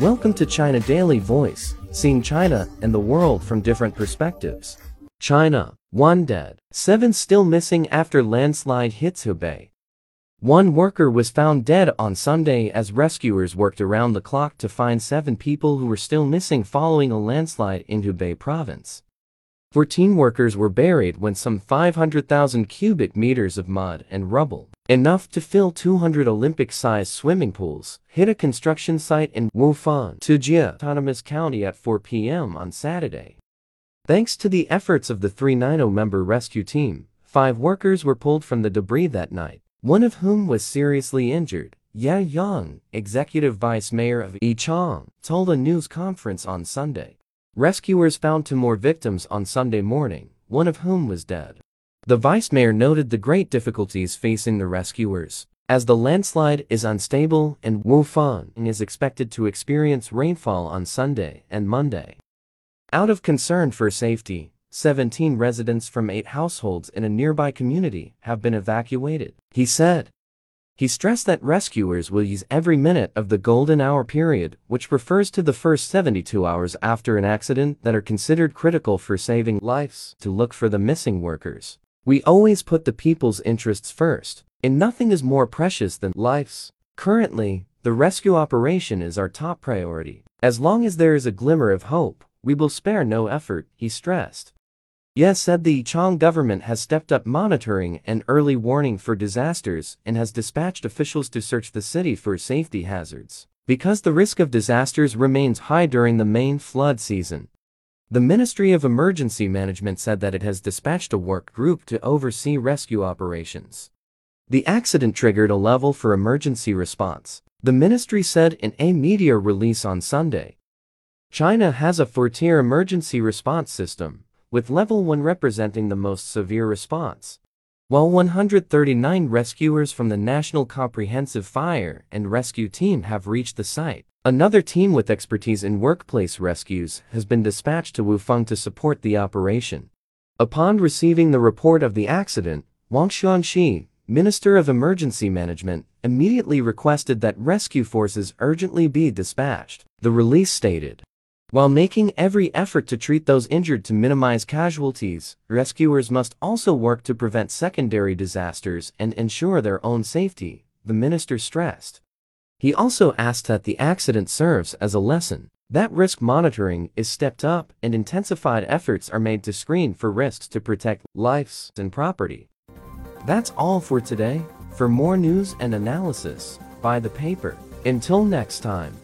Welcome to China Daily Voice, seeing China and the world from different perspectives. China, one dead, seven still missing after landslide hits Hubei. One worker was found dead on Sunday as rescuers worked around the clock to find seven people who were still missing following a landslide in Hubei province. 14 workers were buried when some 500,000 cubic meters of mud and rubble, enough to fill 200 Olympic-sized swimming pools, hit a construction site in Wufeng, Tujia Autonomous County at 4 p.m. on Saturday. Thanks to the efforts of the 390-member rescue team, five workers were pulled from the debris that night, one of whom was seriously injured. Ye Yang, executive vice mayor of Yichang, told a news conference on Sunday. Rescuers found two more victims on Sunday morning, one of whom was dead. The vice mayor noted the great difficulties facing the rescuers, as the landslide is unstable and Wufeng is expected to experience rainfall on Sunday and Monday. Out of concern for safety, 17 residents from eight households in a nearby community have been evacuated, he said. He stressed that rescuers will use every minute of the golden hour period, which refers to the first 72 hours after an accident that are considered critical for saving lives, to look for the missing workers. We always put the people's interests first, and nothing is more precious than lives. Currently, the rescue operation is our top priority. As long as there is a glimmer of hope, we will spare no effort, he stressed. Ye said the Yichang government has stepped up monitoring and early warning for disasters and has dispatched officials to search the city for safety hazards. Because the risk of disasters remains high during the main flood season, the Ministry of Emergency Management said that it has dispatched a work group to oversee rescue operations. The accident triggered a level four emergency response, the ministry said in a media release on Sunday. China has a four-tier emergency response system, with level 1 representing the most severe response. While 139 rescuers from the National Comprehensive Fire and Rescue Team have reached the site, Another team with expertise in workplace rescues has been dispatched to Wufeng to support the operation. Upon receiving the report of the accident, Wang Xiangxi, Minister of Emergency Management, immediately requested that rescue forces urgently be dispatched, the release stated. While making every effort to treat those injured to minimize casualties, rescuers must also work to prevent secondary disasters and ensure their own safety, the minister stressed. He also asked that the accident serves as a lesson, that risk monitoring is stepped up and intensified efforts are made to screen for risks to protect lives and property. That's all for today. For more news and analysis, buy the paper. Until next time.